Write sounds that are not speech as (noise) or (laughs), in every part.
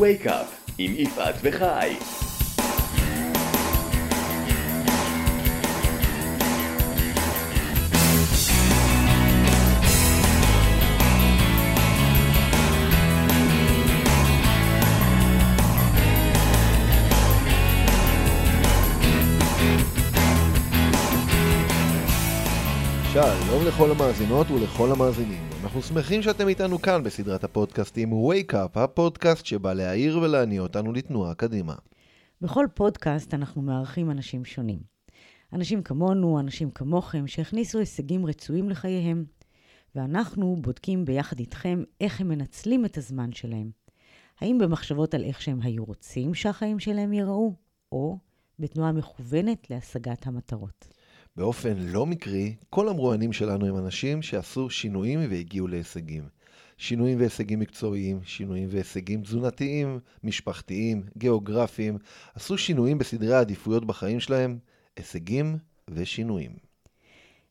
Wake Up עם יפעת וחי. לכל המאזינות ולכל המאזינים. אנחנו שמחים שאתם איתנו כאן בסדרת הפודקאסטים Wake Up, הפודקאסט שבא להעיר ולהניע אותנו לתנועה קדימה. בכל פודקאסט אנחנו מארחים אנשים שונים. אנשים כמונו, אנשים כמוכם, שהכניסו הישגים רצויים לחייהם. ואנחנו בודקים ביחד איתכם איך הם מנצלים את הזמן שלהם. האם במחשבות על איך שהם היו רוצים שהחיים שלהם ייראו, או בתנועה מכוונת להשגת המטרות. באופן לא מקרי, כל המרואיינים שלנו הם אנשים שעשו שינויים והגיעו להישגים. שינויים והישגים מקצועיים, שינויים והישגים תזונתיים, משפחתיים, גיאוגרפיים, עשו שינויים בסדרי העדיפויות בחיים שלהם, הישגים ושינויים.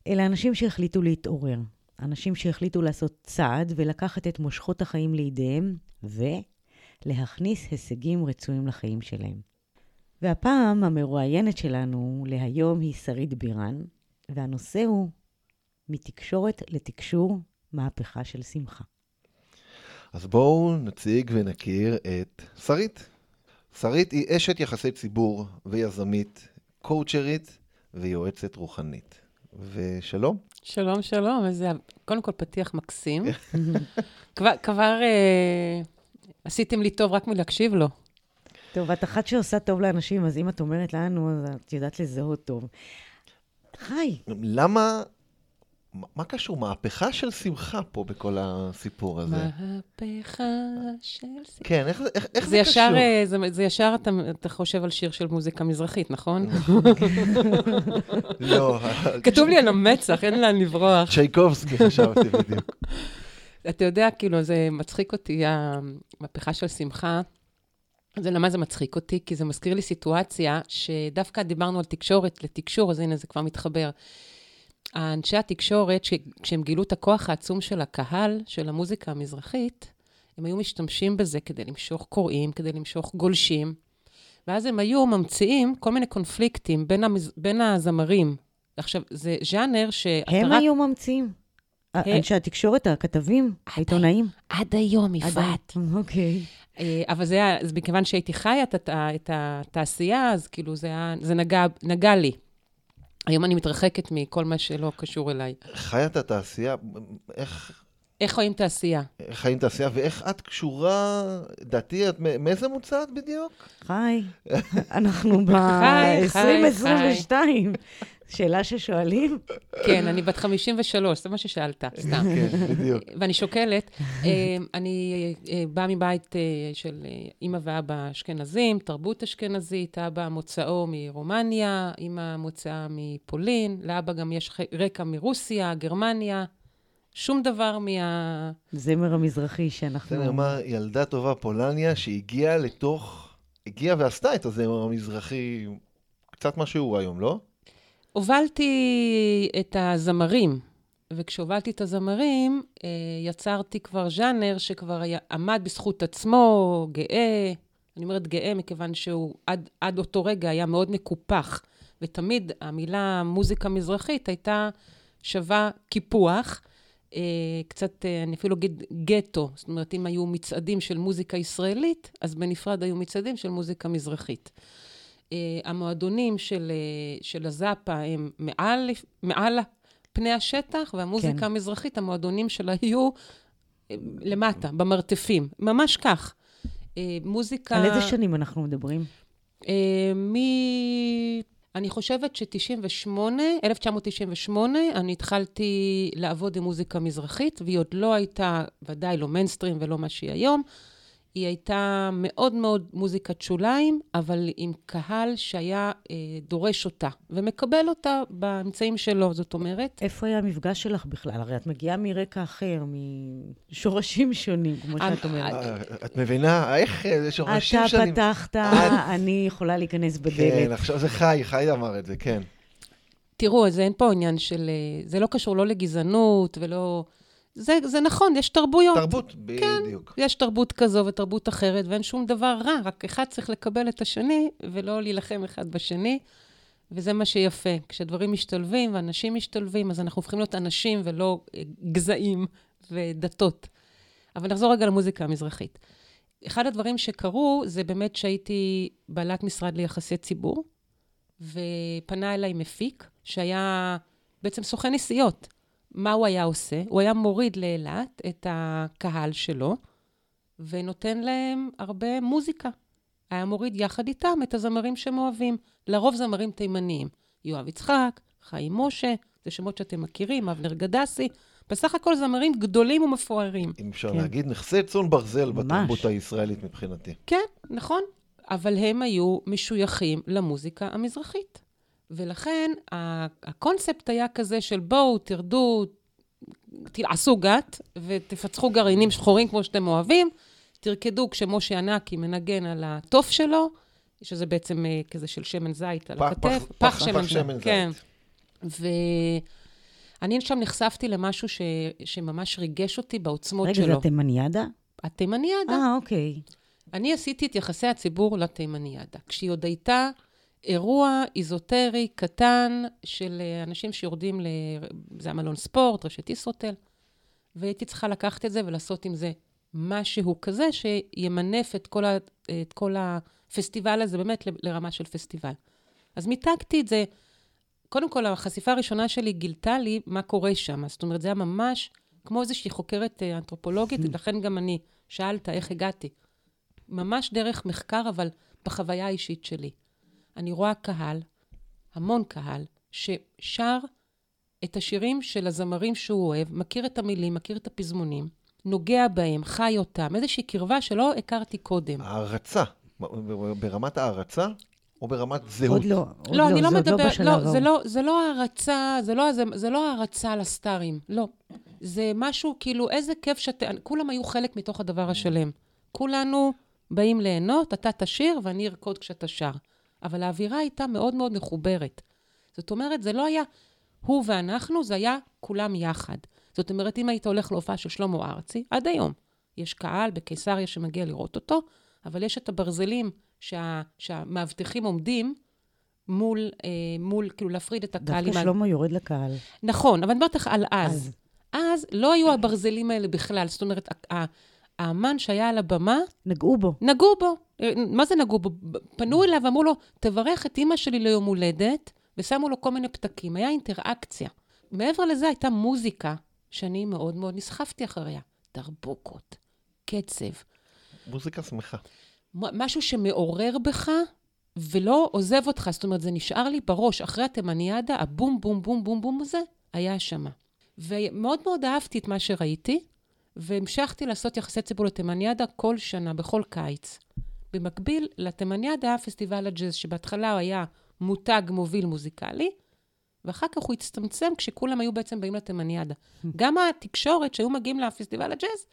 אלה אנשים שהחליטו להתעורר, אנשים שהחליטו לעשות צעד ולקחת את מושכות החיים לידיהם, ולהכניס הישגים רצויים לחיים שלהם. והפעם המרואיינת שלנו להיום היא שרית בירן, והנושא הוא מתקשורת לתקשור, מהפכה של שמחה. אז בואו נציג ונכיר את שרית. שרית היא אשת יחסי ציבור ויזמית, קואוצ'רית ויועצת רוחנית. ושלום. שלום, שלום. איזה, קודם כל פתיח מקסים. (laughs) כבר, כבר אה, עשיתם לי טוב רק מלהקשיב לו. טוב, את אחת שעושה טוב לאנשים, אז אם את אומרת לנו, אז את יודעת לזהות טוב. חי. למה, מה קשור? מהפכה של שמחה פה בכל הסיפור הזה. מהפכה של שמחה. כן, איך, איך, איך זה, זה ישר, קשור? אה, זה, זה ישר אתה, אתה חושב על שיר של מוזיקה מזרחית, נכון? לא, כתוב לי על המצח, אין לאן לברוח. צ'ייקובסקי חשבתי בדיוק. אתה יודע, כאילו, זה מצחיק אותי, המהפכה של שמחה. זה למה זה מצחיק אותי? כי זה מזכיר לי סיטואציה שדווקא דיברנו על תקשורת לתקשור, אז הנה, זה כבר מתחבר. האנשי התקשורת, ש- כשהם גילו את הכוח העצום של הקהל, של המוזיקה המזרחית, הם היו משתמשים בזה כדי למשוך קוראים, כדי למשוך גולשים, ואז הם היו ממציאים כל מיני קונפליקטים בין, המז... בין הזמרים. עכשיו, זה ז'אנר שאתה הם רק... היו ממציאים. אנשי התקשורת, הכתבים, העיתונאים. עד היום, יפעת. אוקיי. אה, אבל זה היה, אז מכיוון שהייתי חיה את, הת- את התעשייה, אז כאילו זה, היה, זה נגע, נגע לי. היום אני מתרחקת מכל מה שלא קשור אליי. חיה את התעשייה, איך, איך חיים תעשייה? איך חיים תעשייה ואיך את קשורה, דעתי, את מאיזה מוצא את בדיוק? (laughs) חי. אנחנו חי, חי, ב-2022. שאלה ששואלים? כן, אני בת 53, זה מה ששאלת, סתם. כן, בדיוק. ואני שוקלת. אה, אני אה, באה מבית אה, של אה, אימא ואבא אשכנזים, תרבות אשכנזית, אבא מוצאו מרומניה, אימא מוצאה מפולין, לאבא גם יש רקע מרוסיה, גרמניה. שום דבר מה... זמר המזרחי שאנחנו... זה נאמר, ילדה טובה פולניה שהגיעה לתוך, הגיעה ועשתה את הזמר המזרחי, קצת מה שהוא היום, לא? הובלתי את הזמרים, וכשהובלתי את הזמרים, אה, יצרתי כבר ז'אנר שכבר היה, עמד בזכות עצמו, גאה. אני אומרת גאה מכיוון שהוא עד, עד אותו רגע היה מאוד מקופח, ותמיד המילה מוזיקה מזרחית הייתה שווה קיפוח. אה, קצת, אה, אני אפילו אגיד גטו. זאת אומרת, אם היו מצעדים של מוזיקה ישראלית, אז בנפרד היו מצעדים של מוזיקה מזרחית. Uh, המועדונים של, uh, של הזאפה הם מעל, מעל פני השטח, והמוזיקה כן. המזרחית, המועדונים שלה היו uh, למטה, במרתפים. ממש כך. מוזיקה... על איזה שנים אנחנו מדברים? מ... אני חושבת ש-98, 1998, אני התחלתי לעבוד עם מוזיקה מזרחית, והיא עוד לא הייתה, ודאי לא מיינסטרים ולא מה שהיא היום. היא הייתה מאוד מאוד מוזיקת שוליים, אבל עם קהל שהיה אה, דורש אותה, ומקבל אותה באמצעים שלו, זאת אומרת. איפה היה המפגש שלך בכלל? הרי את מגיעה מרקע אחר, משורשים שונים, כמו אה, שאת אומרת. אה, את מבינה? איך אה, זה שורשים אתה שאני... פתחת, אני יכולה להיכנס כן, בדלת. עכשיו זה חי, חי אמר את זה, כן. תראו, אז אין פה עניין של... זה לא קשור לא לגזענות ולא... זה, זה נכון, יש תרבויות. תרבות, בדיוק. יש תרבות כזו ותרבות אחרת, ואין שום דבר רע, רק אחד צריך לקבל את השני, ולא להילחם אחד בשני. וזה מה שיפה. כשדברים משתלבים ואנשים משתלבים, אז אנחנו הופכים להיות אנשים ולא אה, גזעים ודתות. אבל נחזור רגע למוזיקה המזרחית. אחד הדברים שקרו, זה באמת שהייתי בעלת משרד ליחסי ציבור, ופנה אליי מפיק, שהיה בעצם סוכן נסיעות. מה הוא היה עושה? הוא היה מוריד לאילת את הקהל שלו, ונותן להם הרבה מוזיקה. היה מוריד יחד איתם את הזמרים שהם אוהבים. לרוב זמרים תימניים. יואב יצחק, חיים משה, זה שמות שאתם מכירים, אבנר גדסי. בסך הכל זמרים גדולים ומפוארים. אם אפשר כן. להגיד, נכסי צאן ברזל ממש. בתרבות הישראלית מבחינתי. כן, נכון. אבל הם היו משויכים למוזיקה המזרחית. ולכן הקונספט היה כזה של בואו, תרדו, תעשו גת ותפצחו גרעינים שחורים כמו שאתם אוהבים, תרקדו כשמשה ענקי מנגן על התוף שלו, שזה בעצם אה, כזה של שמן זית על פח- הכתף. פח- פח- פח שמן זית. כן. ואני שם נחשפתי למשהו ש... שממש ריגש אותי בעוצמות רגע, שלו. זה התימניאדה? התימניאדה. אה, אוקיי. אני עשיתי את יחסי הציבור לתימניאדה, כשהיא עוד הייתה אירוע איזוטרי קטן של אה, אנשים שיורדים ל... זה היה מלון ספורט, רשת ישרוטל, והייתי צריכה לקחת את זה ולעשות עם זה משהו כזה שימנף את כל, ה... את כל הפסטיבל הזה באמת ל- לרמה של פסטיבל. אז מיתגתי את זה. קודם כל, החשיפה הראשונה שלי גילתה לי מה קורה שם. זאת אומרת, זה היה ממש כמו איזושהי חוקרת אה, אנתרופולוגית, ולכן גם אני, שאלת איך הגעתי. ממש דרך מחקר, אבל בחוויה האישית שלי. אני רואה קהל, המון קהל, ששר את השירים של הזמרים שהוא אוהב, מכיר את המילים, מכיר את הפזמונים, נוגע בהם, חי אותם, איזושהי קרבה שלא הכרתי קודם. הערצה, ברמת הערצה או ברמת זהות? עוד לא, עוד לא, אני לא זה עוד מדבר, בשלב לא, ההוא. זה לא, זה לא הערצה, זה לא, זה, זה לא הערצה לסטארים, לא. זה משהו, כאילו, איזה כיף שאתם, כולם היו חלק מתוך הדבר השלם. כולנו באים ליהנות, אתה תשיר ואני ארקוד כשאתה שר. אבל האווירה הייתה מאוד מאוד מחוברת. זאת אומרת, זה לא היה הוא ואנחנו, זה היה כולם יחד. זאת אומרת, אם היית הולך להופעה של שלמה ארצי, עד היום, יש קהל בקיסריה שמגיע לראות אותו, אבל יש את הברזלים שה, שהמאבטחים עומדים מול, אה, מול, כאילו, להפריד את הקהל. דווקא שלמה יורד לקהל. נכון, אבל אני אומרת לך על אז. אז. אז לא היו הברזלים האלה בכלל. זאת אומרת, האמן שהיה על הבמה, נגעו בו. נגעו בו. מה זה נגעו בו? פנו אליו ואמרו לו, תברך את אימא שלי ליום הולדת, ושמו לו כל מיני פתקים. היה אינטראקציה. מעבר לזה הייתה מוזיקה שאני מאוד מאוד נסחפתי אחריה. דרבוקות, קצב, מוזיקה שמחה. משהו שמעורר בך ולא עוזב אותך. זאת אומרת, זה נשאר לי בראש. אחרי התימניאדה, הבום, בום, בום, בום, בום הזה, היה שם. ומאוד מאוד אהבתי את מה שראיתי, והמשכתי לעשות יחסי ציבור לתימניאדה כל שנה, בכל קיץ. במקביל, לתימניאדה פסטיבל הג'אז, שבהתחלה הוא היה מותג מוביל מוזיקלי, ואחר כך הוא הצטמצם כשכולם היו בעצם באים לתימניאדה. (laughs) גם התקשורת שהיו מגיעים לפסטיבל הג'אז,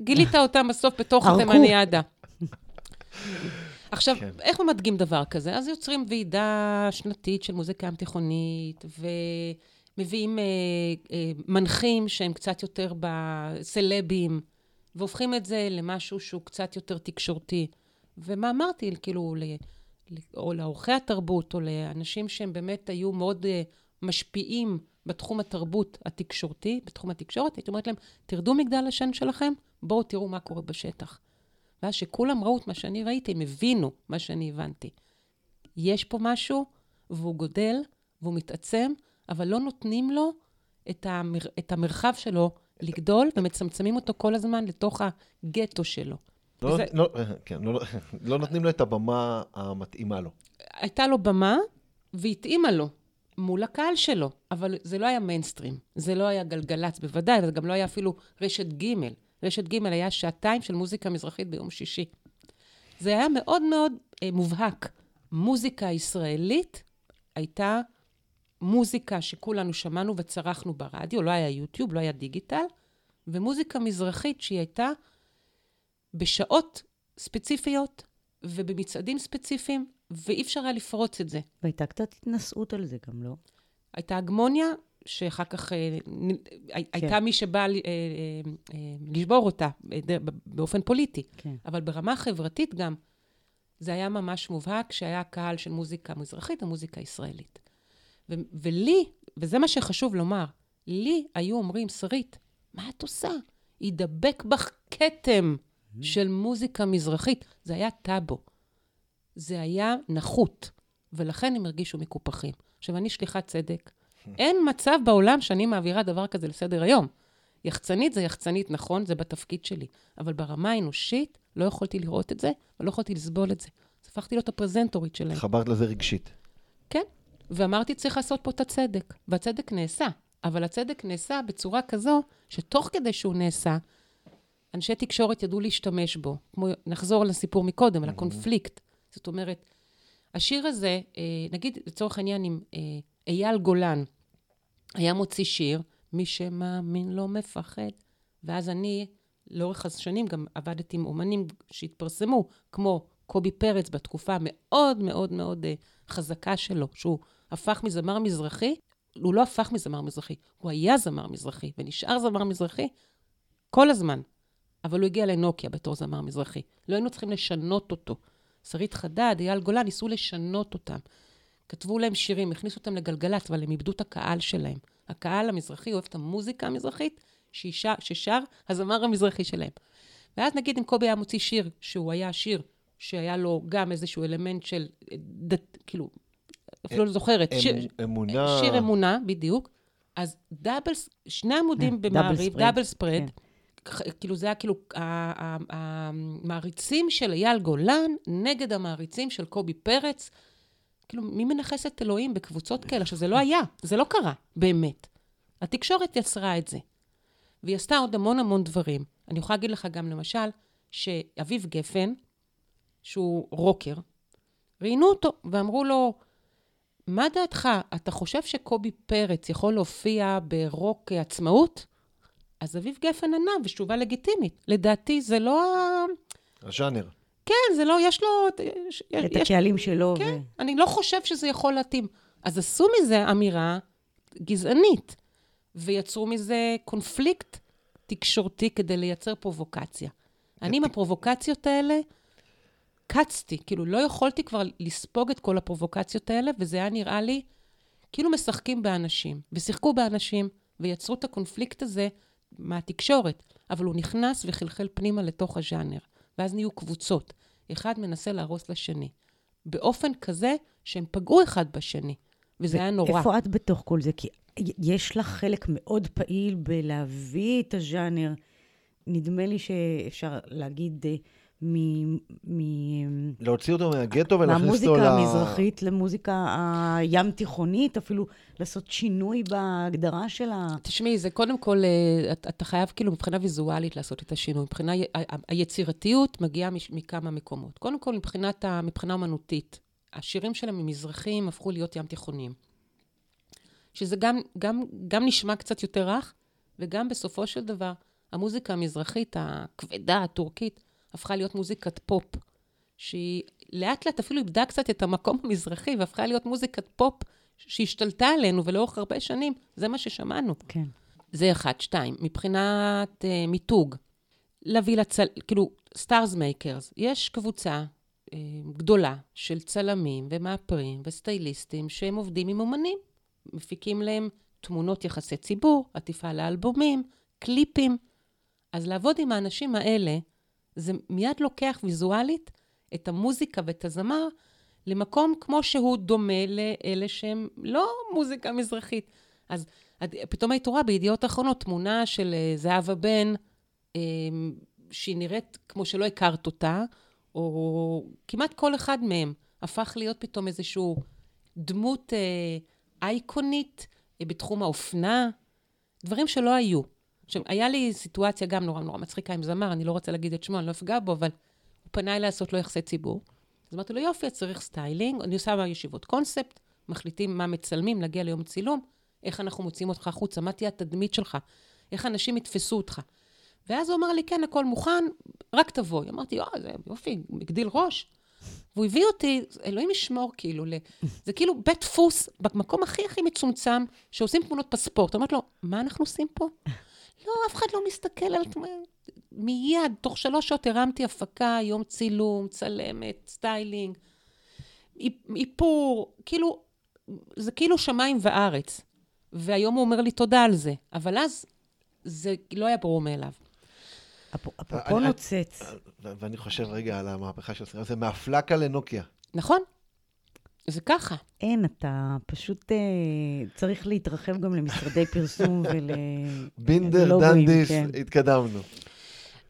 גילית אותם בסוף בתוך. התימניאדה. (laughs) עכשיו, כן. איך מדגים דבר כזה? אז יוצרים ועידה שנתית של מוזיקה ים תיכונית, ומביאים אה, אה, מנחים שהם קצת יותר בסלבים, והופכים את זה למשהו שהוא קצת יותר תקשורתי. ומה אמרתי, כאילו, ל, ל, או לעורכי התרבות, או לאנשים שהם באמת היו מאוד אה, משפיעים בתחום התרבות התקשורתי, בתחום התקשורת, הייתי אומרת להם, תרדו מגדל השן שלכם, בואו תראו מה קורה בשטח. ואז שכולם ראו את מה שאני ראיתי, הם הבינו מה שאני הבנתי. יש פה משהו, והוא גודל, והוא מתעצם, אבל לא נותנים לו את, המר... את המרחב שלו לגדול, ומצמצמים אותו כל הזמן לתוך הגטו שלו. לא, וזה- לא, (laughs) כן, לא, לא נותנים לו את הבמה המתאימה לו. הייתה לו במה, והתאימה לו מול הקהל שלו, אבל זה לא היה מיינסטרים, זה לא היה גלגלצ בוודאי, וזה גם לא היה אפילו רשת ג'. רשת ג' היה שעתיים של מוזיקה מזרחית ביום שישי. זה היה מאוד מאוד אה, מובהק. מוזיקה ישראלית הייתה מוזיקה שכולנו שמענו וצרחנו ברדיו, לא היה יוטיוב, לא היה דיגיטל, ומוזיקה מזרחית שהיא הייתה בשעות ספציפיות ובמצעדים ספציפיים, ואי אפשר היה לפרוץ את זה. והייתה קצת התנשאות על זה גם, לא? הייתה הגמוניה שאחר כך אה, הי- הייתה מי שבאה אה, אה, אה, לשבור אותה אה, באופן פוליטי. כן. אבל ברמה חברתית גם, זה היה ממש מובהק שהיה קהל של מוזיקה מזרחית ומוזיקה ישראלית. ו- ולי, וזה מה שחשוב לומר, לי היו אומרים, שרית, מה את עושה? ידבק בך כתם של מוזיקה מזרחית. זה היה טאבו. זה היה נחות, ולכן הם הרגישו מקופחים. עכשיו, אני שליחת צדק. אין מצב בעולם שאני מעבירה דבר כזה לסדר היום. יחצנית זה יחצנית, נכון, זה בתפקיד שלי. אבל ברמה האנושית, לא יכולתי לראות את זה, ולא יכולתי לסבול את זה. אז הפכתי להיות הפרזנטורית שלהם. חברת לזה רגשית. כן, ואמרתי, צריך לעשות פה את הצדק. והצדק נעשה, אבל הצדק נעשה בצורה כזו, שתוך כדי שהוא נעשה, אנשי תקשורת ידעו להשתמש בו. כמו, נחזור לסיפור מקודם, על הקונפליקט. זאת אומרת, השיר הזה, אה, נגיד לצורך העניין, אם אה, אייל גולן היה מוציא שיר, מי שמאמין לא מפחד, ואז אני, לאורך השנים גם עבדתי עם אומנים שהתפרסמו, כמו קובי פרץ בתקופה המאוד מאוד מאוד אה, חזקה שלו, שהוא הפך מזמר מזרחי, הוא לא הפך מזמר מזרחי, הוא היה זמר מזרחי, ונשאר זמר מזרחי כל הזמן. אבל הוא הגיע לנוקיה בתור זמר מזרחי. לא היינו צריכים לשנות אותו. שרית חדד, אייל גולן, ניסו לשנות אותם. כתבו להם שירים, הכניסו אותם לגלגלצ, אבל הם איבדו את הקהל שלהם. הקהל המזרחי אוהב את המוזיקה המזרחית ששר, ששר הזמר המזרחי שלהם. ואז נגיד אם קובי היה מוציא שיר, שהוא היה שיר שהיה לו גם איזשהו אלמנט של אה, דת, כאילו, אפילו לא זוכרת. אמ- שיר, אמונה... שיר אמונה, בדיוק. אז דאבל, שני עמודים אה, במעריב, דאבל ספרד, דאבל ספרד. כן. כאילו זה היה כאילו המעריצים של אייל גולן נגד המעריצים של קובי פרץ. כאילו, מי מנכס את אלוהים בקבוצות כאלה? עכשיו, זה לא היה, זה לא קרה, באמת. התקשורת יצרה את זה. והיא עשתה עוד המון המון דברים. אני יכולה להגיד לך גם, למשל, שאביב גפן, שהוא רוקר, ראיינו אותו ואמרו לו, מה דעתך? אתה חושב שקובי פרץ יכול להופיע ברוק עצמאות? אז אביב גפן ענה, ותשובה לגיטימית. לדעתי, זה לא ה... הז'אנר. כן, זה לא, יש לו... יש, את יש, הקהלים שלו. כן, ו- אני לא חושב שזה יכול להתאים. אז עשו מזה אמירה גזענית, ויצרו מזה קונפליקט תקשורתי כדי לייצר פרובוקציה. אני עם הפרובוקציות האלה קצתי, כאילו לא יכולתי כבר לספוג את כל הפרובוקציות האלה, וזה היה נראה לי כאילו משחקים באנשים, ושיחקו באנשים, ויצרו את הקונפליקט הזה מהתקשורת, אבל הוא נכנס וחלחל פנימה לתוך הז'אנר, ואז נהיו קבוצות. אחד מנסה להרוס לשני. באופן כזה שהם פגעו אחד בשני, וזה היה נורא. איפה את בתוך כל זה? כי יש לך חלק מאוד פעיל בלהביא את הז'אנר. נדמה לי שאפשר להגיד אה, מ... מ- להוציא אותו מהגטו ולהכניס אותו ל... מהמוזיקה המזרחית למוזיקה הים תיכונית, אפילו לעשות שינוי בהגדרה שלה. תשמעי, זה קודם כל, אה, אתה, חייב כאילו מבחינה ויזואלית לעשות את השינוי. מבחינה, ה- ה- היצירתיות מגיעה מש, מכמה מקומות. קודם כל, מבחינת, ה- מבחינה אומנותית, השירים שלהם המזרחיים הפכו להיות ים תיכוניים. שזה גם, גם, גם נשמע קצת יותר רך, וגם בסופו של דבר, המוזיקה המזרחית, הכבדה, הטורקית, הפכה להיות מוזיקת פופ, שהיא לאט לאט אפילו איבדה קצת את המקום המזרחי, והפכה להיות מוזיקת פופ שהשתלטה עלינו, ולאורך הרבה שנים, זה מה ששמענו. כן. זה אחד. שתיים, מבחינת אה, מיתוג, להביא לצל... כאילו, stars makers, יש קבוצה אה, גדולה של צלמים ומאפרים וסטייליסטים שהם עובדים עם אומנים. מפיקים להם תמונות יחסי ציבור, עטיפה לאלבומים, קליפים. אז לעבוד עם האנשים האלה, זה מיד לוקח ויזואלית את המוזיקה ואת הזמר למקום כמו שהוא דומה לאלה שהם לא מוזיקה מזרחית. אז פתאום היית רואה בידיעות אחרונות תמונה של אה, זהבה בן, אה, שהיא נראית כמו שלא הכרת אותה, או כמעט כל אחד מהם הפך להיות פתאום איזשהו דמות אה, אייקונית בתחום האופנה, דברים שלא היו. עכשיו, היה לי סיטואציה גם נורא נורא מצחיקה עם זמר, אני לא רוצה להגיד את שמו, אני לא אפגע בו, אבל הוא פנה אליי לעשות לו יחסי ציבור. אז אמרתי לו, יופי, צריך סטיילינג, אני עושה בישיבות קונספט, מחליטים מה מצלמים, להגיע ליום צילום, איך אנחנו מוציאים אותך החוצה, מה תהיה התדמית שלך, איך אנשים יתפסו אותך. ואז הוא אמר לי, כן, הכל מוכן, רק תבואי. אמרתי, יואו, זה יופי, הגדיל ראש. והוא הביא אותי, אלוהים ישמור, כאילו, ל... זה כאילו בית דפוס במקום הכי הכי מצומצם, שעושים תמונות פספורט. אמרתי לו, מה אנחנו עושים פה? לא, אף אחד לא מסתכל על. מיד, תוך שלוש שעות הרמתי הפקה, יום צילום, צלמת, סטיילינג, איפור, כאילו, זה כאילו שמיים וארץ. והיום הוא אומר לי תודה על זה, אבל אז זה לא היה ברור מאליו. אפרופו נוצץ, ואני חושב רגע על המהפכה של הסרט, זה מהפלקה לנוקיה. נכון? זה ככה. אין, אתה פשוט אה, צריך להתרחב גם למשרדי פרסום ול... (laughs) בינדר, דנדיס, כן. התקדמנו.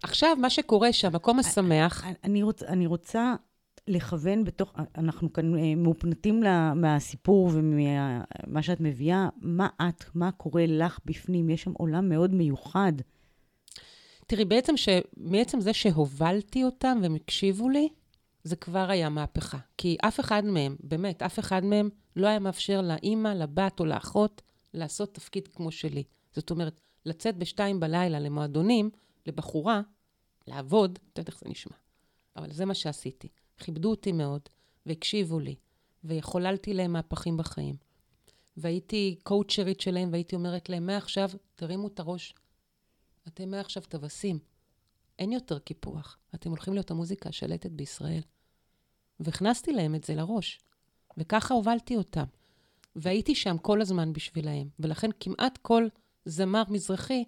עכשיו, מה שקורה שהמקום השמח, אני, רוצ, אני רוצה לכוון בתוך, אנחנו כאן אה, מאופנתים לה- מהסיפור ומה שאת מביאה, מה את, מה קורה לך בפנים, יש שם עולם מאוד מיוחד. תראי, בעצם, ש... מעצם זה שהובלתי אותם והם הקשיבו לי, זה כבר היה מהפכה. כי אף אחד מהם, באמת, אף אחד מהם לא היה מאפשר לאימא, לבת או לאחות לעשות תפקיד כמו שלי. זאת אומרת, לצאת בשתיים בלילה למועדונים, לבחורה, לעבוד, את יודעת איך זה נשמע. אבל זה מה שעשיתי. כיבדו אותי מאוד, והקשיבו לי, וחוללתי להם מהפכים בחיים. והייתי קואוצ'רית שלהם, והייתי אומרת להם, מעכשיו תרימו את הראש, אתם מעכשיו טווסים. אין יותר קיפוח. אתם הולכים להיות המוזיקה השלטת בישראל. והכנסתי להם את זה לראש. וככה הובלתי אותם. והייתי שם כל הזמן בשבילהם. ולכן כמעט כל זמר מזרחי,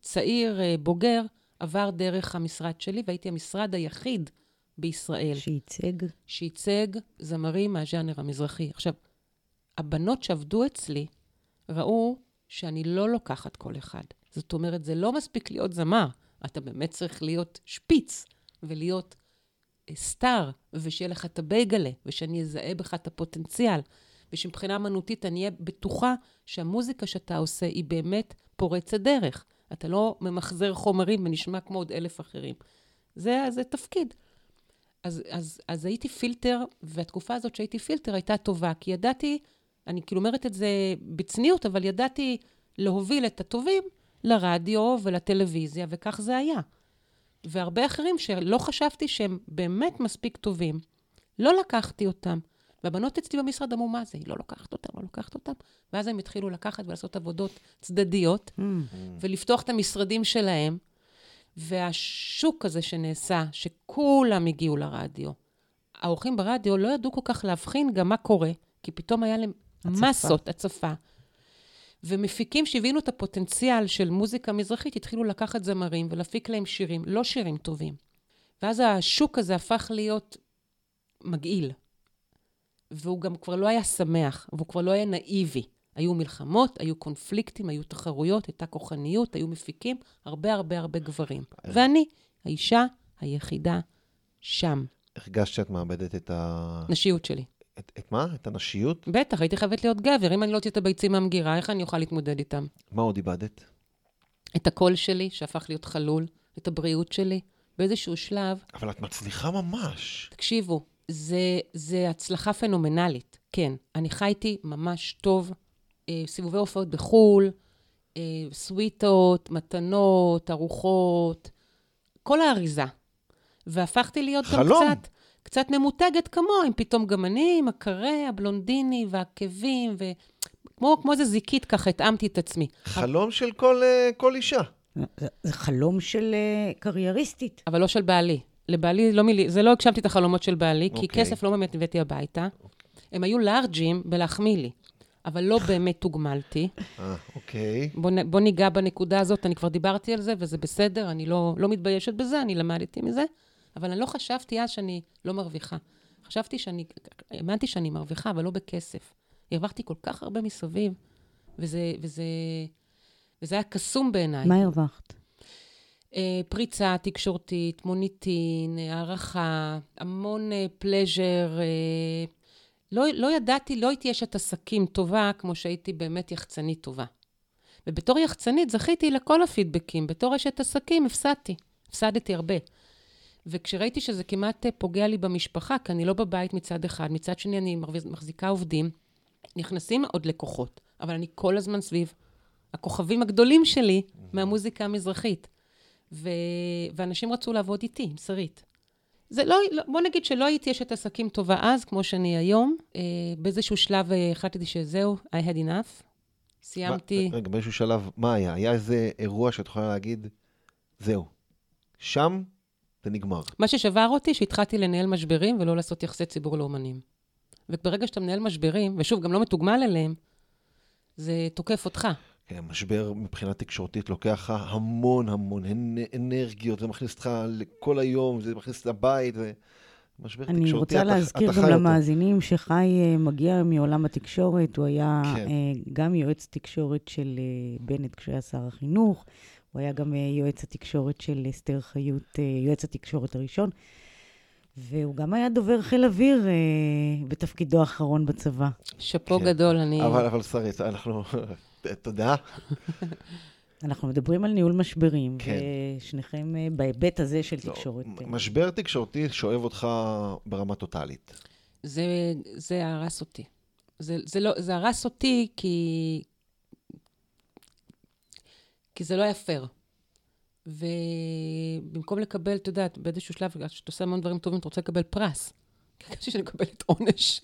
צעיר, אה, בוגר, עבר דרך המשרד שלי, והייתי המשרד היחיד בישראל שייצג. שייצג זמרים מהז'אנר המזרחי. עכשיו, הבנות שעבדו אצלי ראו שאני לא לוקחת כל אחד. זאת אומרת, זה לא מספיק להיות זמר, אתה באמת צריך להיות שפיץ ולהיות סטאר, ושיהיה לך את הבייגלה, ושאני אזהה בך את הפוטנציאל, ושמבחינה אמנותית אני אהיה בטוחה שהמוזיקה שאתה עושה היא באמת פורצת דרך. אתה לא ממחזר חומרים ונשמע כמו עוד אלף אחרים. זה, זה תפקיד. אז, אז, אז הייתי פילטר, והתקופה הזאת שהייתי פילטר הייתה טובה, כי ידעתי, אני כאילו אומרת את זה בצניעות, אבל ידעתי להוביל את הטובים לרדיו ולטלוויזיה, וכך זה היה. והרבה אחרים שלא חשבתי שהם באמת מספיק טובים, לא לקחתי אותם. והבנות אצלי במשרד אמרו, מה זה? היא לא לוקחת אותם, לא לוקחת אותם. ואז הם התחילו לקחת ולעשות עבודות צדדיות, Mm. ולפתוח את המשרדים שלהם. והשוק הזה שנעשה, שכולם הגיעו לרדיו, האורחים ברדיו לא ידעו כל כך להבחין גם מה קורה, כי פתאום היה להם הצפה. מסות, הצפה. ומפיקים שהבינו את הפוטנציאל של מוזיקה מזרחית, התחילו לקחת זמרים ולהפיק להם שירים, לא שירים טובים. ואז השוק הזה הפך להיות מגעיל. והוא גם כבר לא היה שמח, והוא כבר לא היה נאיבי. היו מלחמות, היו קונפליקטים, היו תחרויות, הייתה כוחניות, היו מפיקים, הרבה הרבה הרבה גברים. ואני, האישה היחידה שם, הרגשת שאת מאבדת את ה... נשיות שלי. את, את מה? את הנשיות? בטח, הייתי חייבת להיות גבר. אם אני לא אוציא את הביצים מהמגירה, איך אני אוכל להתמודד איתם? מה עוד איבדת? את הקול שלי, שהפך להיות חלול, את הבריאות שלי. באיזשהו שלב, אבל את מצליחה ממש. תקשיבו, זה, זה הצלחה פנומנלית. כן, אני חייתי ממש טוב, אה, סיבובי הופעות בחו"ל, אה, סוויטות, מתנות, ארוחות, כל האריזה. והפכתי להיות גם חלום. קצת, קצת ממותגת כמוה, עם פתאום גם אני, עם הקרה, הבלונדיני והעקבים, וכמו כמו איזה זיקית ככה התאמתי את עצמי. חלום של כל, אה, כל אישה. זה, זה חלום של אה, קרייריסטית. אבל לא של בעלי. לבעלי, לא מילי, זה לא הגשמתי את החלומות של בעלי, כי אוקיי. כסף לא באמת הבאתי הביתה. הם היו לארג'ים בלהחמיא לי, אבל לא באמת תוגמלתי. (laughs) אה, אוקיי. בוא, נ- בוא ניגע בנקודה הזאת, אני כבר דיברתי על זה, וזה בסדר, אני לא, לא מתביישת בזה, אני למדתי מזה, אבל אני לא חשבתי אז שאני לא מרוויחה. חשבתי שאני, האמנתי שאני מרוויחה, אבל לא בכסף. הרווחתי כל כך הרבה מסביב, וזה, וזה, וזה היה קסום בעיניי. מה הרווחת? אה, פריצה תקשורתית, מוניטין, אה, הערכה, המון פלז'ר. אה, לא, לא ידעתי, לא הייתי אשת עסקים טובה כמו שהייתי באמת יחצנית טובה. ובתור יחצנית זכיתי לכל הפידבקים, בתור אשת עסקים הפסדתי, הפסדתי הרבה. וכשראיתי שזה כמעט אה, פוגע לי במשפחה, כי אני לא בבית מצד אחד, מצד שני אני מחזיקה עובדים, נכנסים עוד לקוחות, אבל אני כל הזמן סביב הכוכבים הגדולים שלי מהמוזיקה המזרחית. ו... ואנשים רצו לעבוד איתי, עם שרית. זה לא, לא- בוא נגיד שלא הייתי אשת עסקים טובה אז, כמו שאני היום. אה, באיזשהו שלב אה, החלטתי שזהו, I had enough. סיימתי. מה- רגע, באיזשהו שלב, מה היה? היה איזה אירוע שאת יכולה להגיד, זהו, שם זה נגמר. מה ששבר אותי, שהתחלתי לנהל משברים ולא לעשות יחסי ציבור לאומנים. וברגע שאתה מנהל משברים, ושוב, גם לא מתוגמל אליהם, זה תוקף אותך. כן, משבר מבחינה תקשורתית לוקח לך המון המון אנ- אנרגיות, זה מכניס אותך לכל היום, זה מכניס לבית, זה משבר אני תקשורתי, רוצה אתה- להזכיר גם. למאזינים שחי אה, מגיע מעולם התקשורת, הוא היה כן. אה, גם יועץ תקשורת של אה, בנט כשהוא היה שר החינוך, הוא היה גם אה, יועץ התקשורת של אסתר חיות, אה, יועץ התקשורת הראשון, והוא גם היה דובר חיל אוויר אה, בתפקידו האחרון בצבא. שאפו כן. גדול, אני... אבל, אבל שרית, אנחנו, (laughs) תודה. (laughs) אנחנו מדברים על ניהול משברים, כן. ושניכם בהיבט הזה של לא, תקשורת. משבר תקשורתי שואב אותך ברמה טוטאלית. זה, זה הרס אותי. זה, זה, לא, זה הרס אותי כי... כי זה לא היה פייר. ובמקום לקבל, את יודעת, באיזשהו שלב, כשאתה עושה המון דברים טובים, אתה רוצה לקבל פרס. הרגשתי שאני מקבלת עונש.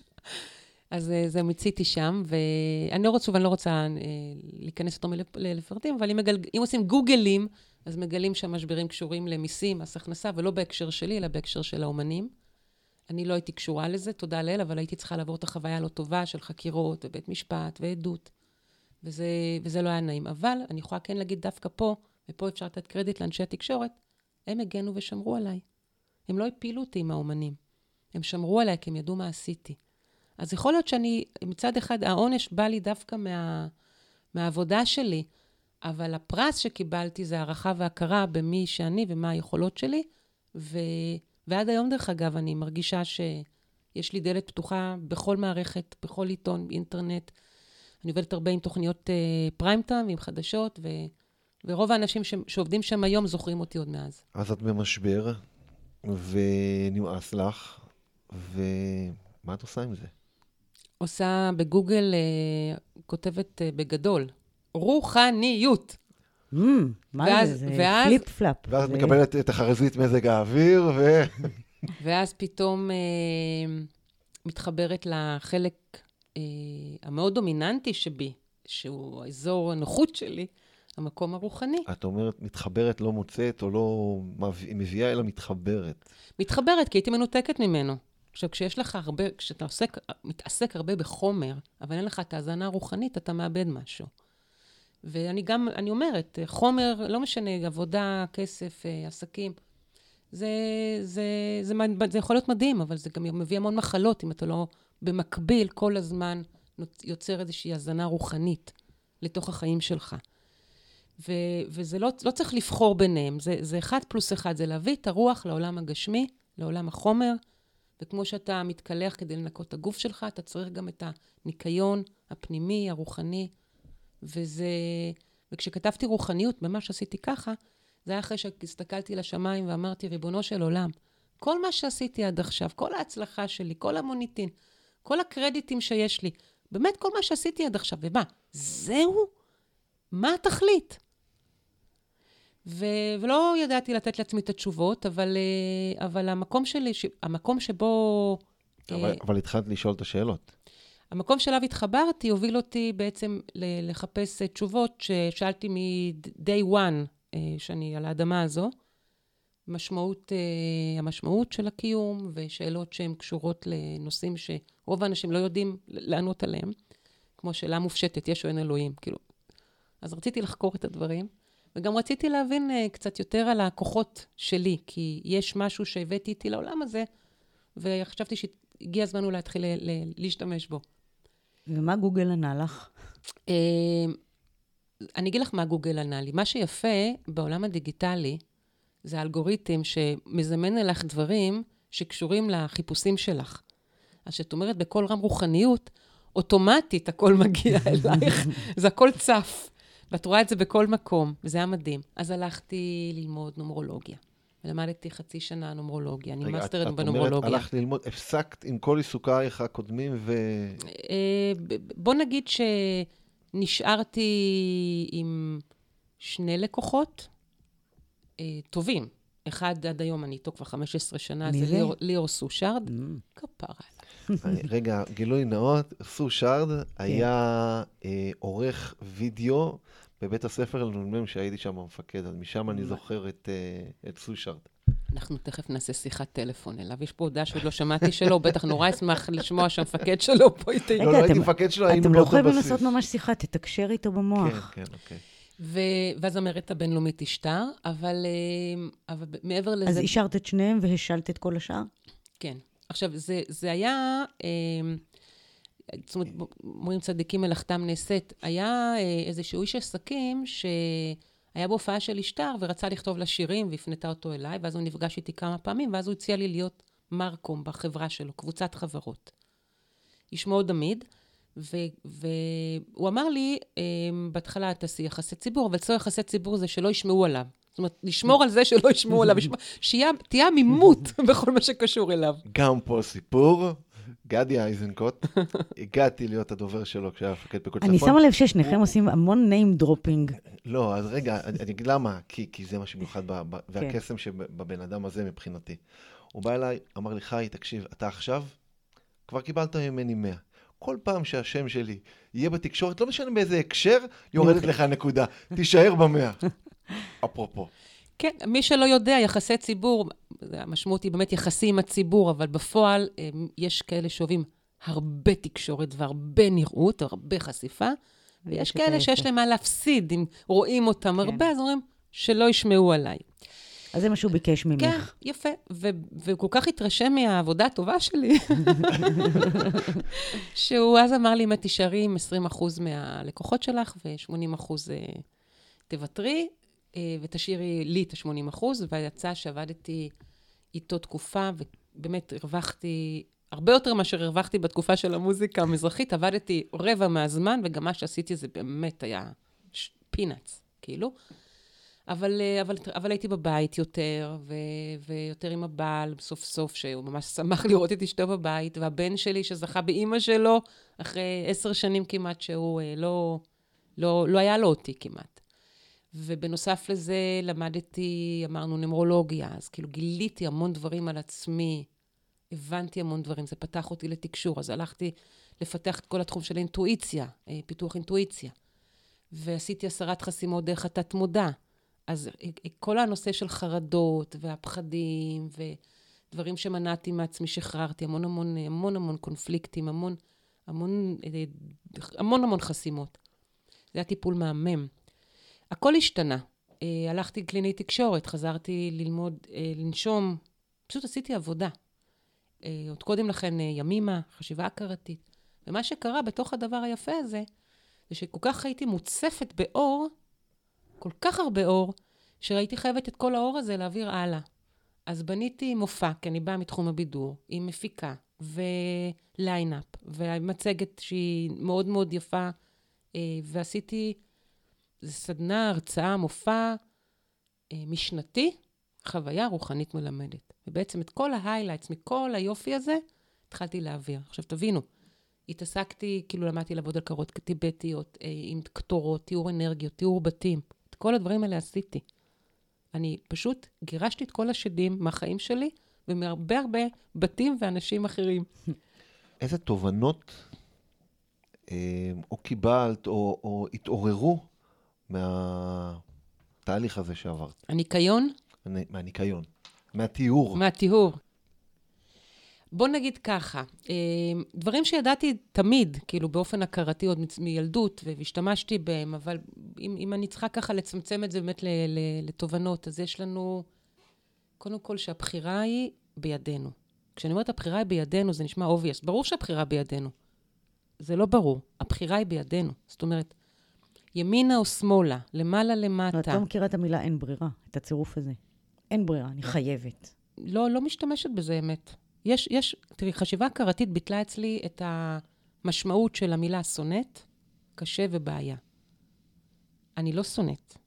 אז אה, זה מיציתי שם, ואני לא רוצה, ואני לא רוצה אה, להיכנס יותר מלפ- לפרטים, אבל אם, מגל... אם עושים גוגלים, אז מגלים שהמשברים קשורים למיסים, מס הכנסה, ולא בהקשר שלי, אלא בהקשר של האומנים. אני לא הייתי קשורה לזה, תודה לאל, אבל הייתי צריכה לעבור את החוויה הלא טובה של חקירות ובית משפט ועדות, וזה, וזה לא היה נעים. אבל אני יכולה כן להגיד דווקא פה, ופה אפשר לתת קרדיט לאנשי התקשורת, הם הגנו ושמרו עליי. הם לא הפילו אותי עם האומנים. הם שמרו עליי כי הם ידעו מה עשיתי. אז יכול להיות שאני, מצד אחד, העונש בא לי דווקא מה, מהעבודה שלי, אבל הפרס שקיבלתי זה הערכה והכרה במי שאני ומה היכולות שלי, ו... ועד היום, דרך אגב, אני מרגישה שיש לי דלת פתוחה בכל מערכת, בכל עיתון, אינטרנט. אני עובדת הרבה עם תוכניות uh, פריים טיים ועם חדשות, ו... ורוב האנשים ש... שעובדים שם היום זוכרים אותי עוד מאז. אז את במשבר, ונמאס לך, ומה את עושה עם זה? עושה בגוגל, uh, כותבת uh, בגדול, רוחניות. Mm, מה ואז- זה? זה ואז- פליפ פלאפ. ואז את זה- מקבלת את החרזית מזג האוויר, ו... (laughs) ואז פתאום אה, מתחברת לחלק אה, המאוד דומיננטי שבי, שהוא האזור הנוחות שלי, המקום הרוחני. את אומרת, מתחברת, לא מוצאת, או לא מביא- מביאה, אלא מתחברת. מתחברת, כי הייתי מנותקת ממנו. עכשיו, כשיש לך הרבה, כשאתה עוסק, מתעסק הרבה בחומר, אבל אין לך את ההאזנה הרוחנית, אתה מאבד משהו. ואני גם, אני אומרת, חומר, לא משנה, עבודה, כסף, אה, עסקים, זה, זה, זה, זה, זה יכול להיות מדהים, אבל זה גם מביא המון מחלות, אם אתה לא במקביל כל הזמן יוצר איזושהי הזנה רוחנית לתוך החיים שלך. ו, וזה לא, לא צריך לבחור ביניהם, זה, זה אחד פלוס אחד, זה להביא את הרוח לעולם הגשמי, לעולם החומר, וכמו שאתה מתקלח כדי לנקות את הגוף שלך, אתה צריך גם את הניקיון הפנימי, הרוחני, וזה... וכשכתבתי רוחניות, ממש עשיתי ככה, זה היה אחרי שהסתכלתי לשמיים ואמרתי, ריבונו של עולם, כל מה שעשיתי עד עכשיו, כל ההצלחה שלי, כל המוניטין, כל הקרדיטים שיש לי, באמת כל מה שעשיתי עד עכשיו, ומה, זהו? מה התכלית? ו- ולא ידעתי לתת לעצמי את התשובות, אבל, אה, אבל המקום שלי, ש- המקום שבו... אבל, אה, אבל התחלת לשאול את השאלות. המקום שאליו התחברתי הוביל אותי בעצם לחפש אה, תשובות ששאלתי מ-day one אה, שאני על האדמה הזו. משמעות, אה, המשמעות של הקיום ושאלות שהן קשורות לנושאים שרוב האנשים לא יודעים לענות עליהם, כמו שאלה מופשטת, יש או אין אלוהים, כאילו. אז רציתי לחקור את הדברים, וגם רציתי להבין אה, קצת יותר על הכוחות שלי, כי יש משהו שהבאתי איתי לעולם הזה, וחשבתי שהגיע הזמן אולי להתחיל להשתמש בו. ומה גוגל ענה לך? אה, אני אגיד לך מה גוגל ענה לי. מה שיפה בעולם הדיגיטלי, זה האלגוריתם שמזמן אליך דברים שקשורים לחיפושים שלך. אז כשאת אומרת בקול רם רוחניות, אוטומטית הכל מגיע (laughs) אלייך, זה הכל צף. ואת רואה את זה בכל מקום, וזה היה מדהים. אז הלכתי ללמוד נומרולוגיה. ולמדתי חצי שנה נומרולוגיה, אני רגע, את- מאסטרית את אומרת, בנומרולוגיה. הלכת ללמוד, הפסקת עם כל עיסוקייך הקודמים, ו... אה, בוא נגיד שנשארתי עם שני לקוחות טובים. אחד עד היום, אני איתו כבר 15 שנה, זה? ליאור, ליאור סושארד. Mm. כפרה. אני- רגע, גילוי נאות, סו שרד היה אה, עורך וידאו בבית הספר לנ"מ שהייתי שם המפקד, אז משם אני מה? זוכר את, אה, את סו שרד. אנחנו תכף נעשה שיחת טלפון אליו. יש פה הודעה שעוד לא שמעתי שלו, הוא בטח נורא ישמח לשמוע שהמפקד שלו פה איתי. לא, לא הייתי מפקד שלו, היינו אתם לא באותו חייבים בסיס. לעשות ממש שיחה, תתקשר איתו במוח. כן, כן, אוקיי. ו... והזמרת הבינלאומית השטר, אבל, אה, אבל מעבר לזה... אז השארת את שניהם והשלת את כל השאר? כן. עכשיו, זה, זה היה, אה, זאת אומרת, אומרים צדיקים מלאכתם נעשית, היה אה, איזשהו איש עסקים שהיה בהופעה של אשתר ורצה לכתוב לה שירים והפנתה אותו אליי, ואז הוא נפגש איתי כמה פעמים, ואז הוא הציע לי להיות מרקום בחברה שלו, קבוצת חברות. איש מאוד עמיד, והוא אמר לי, אה, בהתחלה תעשי יחסי ציבור, אבל אצלו יחסי ציבור זה שלא ישמעו עליו. זאת אומרת, לשמור על זה שלא ישמעו עליו, ישמע- שיהיה- תהיה עמימות (laughs) בכל מה שקשור אליו. גם פה סיפור, גדי איזנקוט, הגעתי להיות הדובר שלו כשהיה מפקד פיקוד אני צפון. שמה לב ששניכם עושים המון name dropping. לא, אז רגע, אני אני אגיד למה, כי, זה מה שמיוחד, כן. והקסם שבבן אדם הזה מבחינתי. הוא בא אליי, אמר לי, חי, תקשיב, אתה עכשיו, כבר קיבלת ממני 100. כל פעם שהשם שלי יהיה בתקשורת, לא משנה באיזה הקשר, יורדת לך נקודה. תישאר במאה. (laughs) אפרופו. כן, מי שלא יודע, יחסי ציבור, המשמעות היא באמת יחסי עם הציבור, אבל בפועל אה, יש כאלה שאוהבים הרבה תקשורת והרבה נראות, הרבה חשיפה, ויש כאלה. שיש להם מה להפסיד, אם רואים אותם כן. הרבה, אז אומרים שלא ישמעו עליי. אז זה מה שהוא ביקש ממך. כן, יפה. ו- והוא כל כך התרשם מהעבודה הטובה שלי, (laughs) שהוא אז אמר לי, אם את תישארי עם 20% מהלקוחות שלך ו-80% אה, תוותרי, אה, ותשאירי לי את ה-80%, ויצא שעבדתי איתו תקופה, ובאמת הרווחתי הרבה יותר מאשר הרווחתי בתקופה של המוזיקה המזרחית, עבדתי רבע מהזמן, וגם מה שעשיתי זה באמת היה פינאץ, כאילו. אבל, אה, אבל, אבל הייתי בבית יותר, ו, ויותר עם הבעל, סוף סוף, שהוא ממש שמח (laughs) לראות את אשתו בבית, והבן שלי שזכה באימא שלו, אחרי עשר שנים כמעט, שהוא אה, לא, לא, לא היה לו אותי כמעט. ובנוסף לזה למדתי, אמרנו, נמרולוגיה, אז כאילו גיליתי המון דברים על עצמי, הבנתי המון דברים, זה פתח אותי לתקשור, אז הלכתי לפתח את כל התחום של אינטואיציה, אה, פיתוח אינטואיציה. ועשיתי הסרת חסימות דרך התת-מודע. אז אה, כל הנושא של חרדות והפחדים ודברים שמנעתי מעצמי, שחררתי, המון המון המון המון קונפליקטים, המון המון אה, המון המון חסימות. זה היה טיפול מהמם. הכל השתנה. אה, הלכתי לקלינאי תקשורת, חזרתי ללמוד, אה, לנשום, פשוט עשיתי עבודה. אה, עוד קודם לכן אה, ימימה, חשיבה הכרתית. ומה שקרה בתוך הדבר היפה הזה, זה שכל כך הייתי מוצפת באור, כל כך הרבה אור, שראיתי חייבת את כל האור הזה להעביר הלאה. אז בניתי מופע, כי אני באה מתחום הבידור, עם מפיקה וליינאפ, ומצגת שהיא מאוד מאוד יפה, אה, ועשיתי סדנה, הרצאה, מופע אה, משנתי, חוויה רוחנית מלמדת. ובעצם את כל ההיילייטס מכל היופי הזה, התחלתי להעביר. עכשיו תבינו, התעסקתי, כאילו למדתי לעבוד על קרות טיבטיות, אה, עם קטורות, תיאור אנרגיות, תיאור בתים. כל הדברים האלה עשיתי. אני פשוט גירשתי את כל השדים מהחיים שלי ומהרבה הרבה בתים ואנשים אחרים. (laughs) איזה תובנות אה, או קיבלת או, או התעוררו מהתהליך הזה שעברת, הניקיון מה- מהניקיון, מהתיאור. מהטיהור. בוא נגיד ככה, אה, דברים שידעתי תמיד, כאילו באופן הכרתי עוד מילדות, והשתמשתי בהם, אבל אם, אם אני צריכה ככה לצמצם את זה באמת לתובנות, אז יש לנו, קודם כל שהבחירה היא בידינו. כשאני אומרת הבחירה היא בידינו, זה נשמע obvious. ברור שהבחירה בידינו. זה לא ברור. הבחירה היא בידינו. זאת אומרת, ימינה או שמאלה, למעלה למטה. את לא מכירה את המילה אין ברירה, את הצירוף הזה. אין ברירה, אני חייבת. לא, לא משתמשת בזה אמת. יש, יש, תראי, חשיבה הכרתית ביטלה אצלי את המשמעות של המילה שונאת, קשה ובעיה. אני לא שונאת.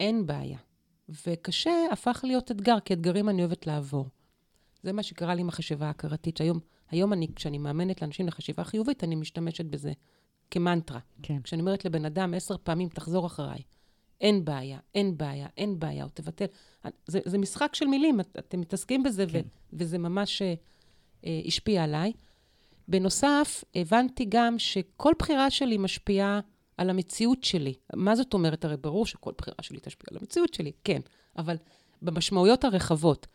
אין בעיה. וקשה הפך להיות אתגר, כי אתגרים אני אוהבת לעבור. זה מה שקרה לי עם החשיבה ההכרתית, שהיום, היום אני, כשאני מאמנת לאנשים לחשיבה חיובית, אני משתמשת בזה כמנטרה. כן. כשאני אומרת לבן אדם עשר פעמים, תחזור אחריי. אין בעיה, אין בעיה, אין בעיה, או תבטל. זה, זה משחק של מילים, את, אתם מתעסקים בזה, כן. ו, וזה ממש אה, אה, השפיע עליי. בנוסף, הבנתי גם שכל בחירה שלי משפיעה על המציאות שלי. מה זאת אומרת? הרי ברור שכל בחירה שלי תשפיע על המציאות שלי, כן, אבל במשמעויות הרחבות,